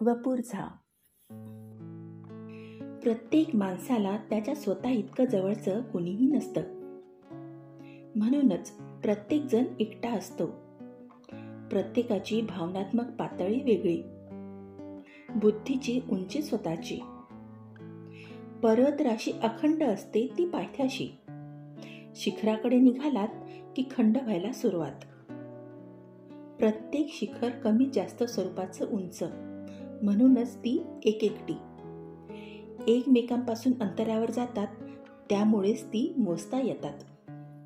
वपूरझा प्रत्येक माणसाला त्याच्या स्वतः इतकं जवळचं कुणीही नसतं. म्हणूनच प्रत्येकजण एकटा असतो. प्रत्येकाची भावनात्मक पातळी वेगळी. बुद्धीची उंची स्वतःची. पर्वत राशी अखंड असते ती पायथ्याशी. शिखराकडे निघालात की खंड व्हायला सुरुवात. प्रत्येक शिखर कमी जास्त स्वरूपाचं उंच. म्हणूनच ती एक एकटी एकमेकांपासून अंतरावर जातात त्यामुळेच ती मोजता येतात.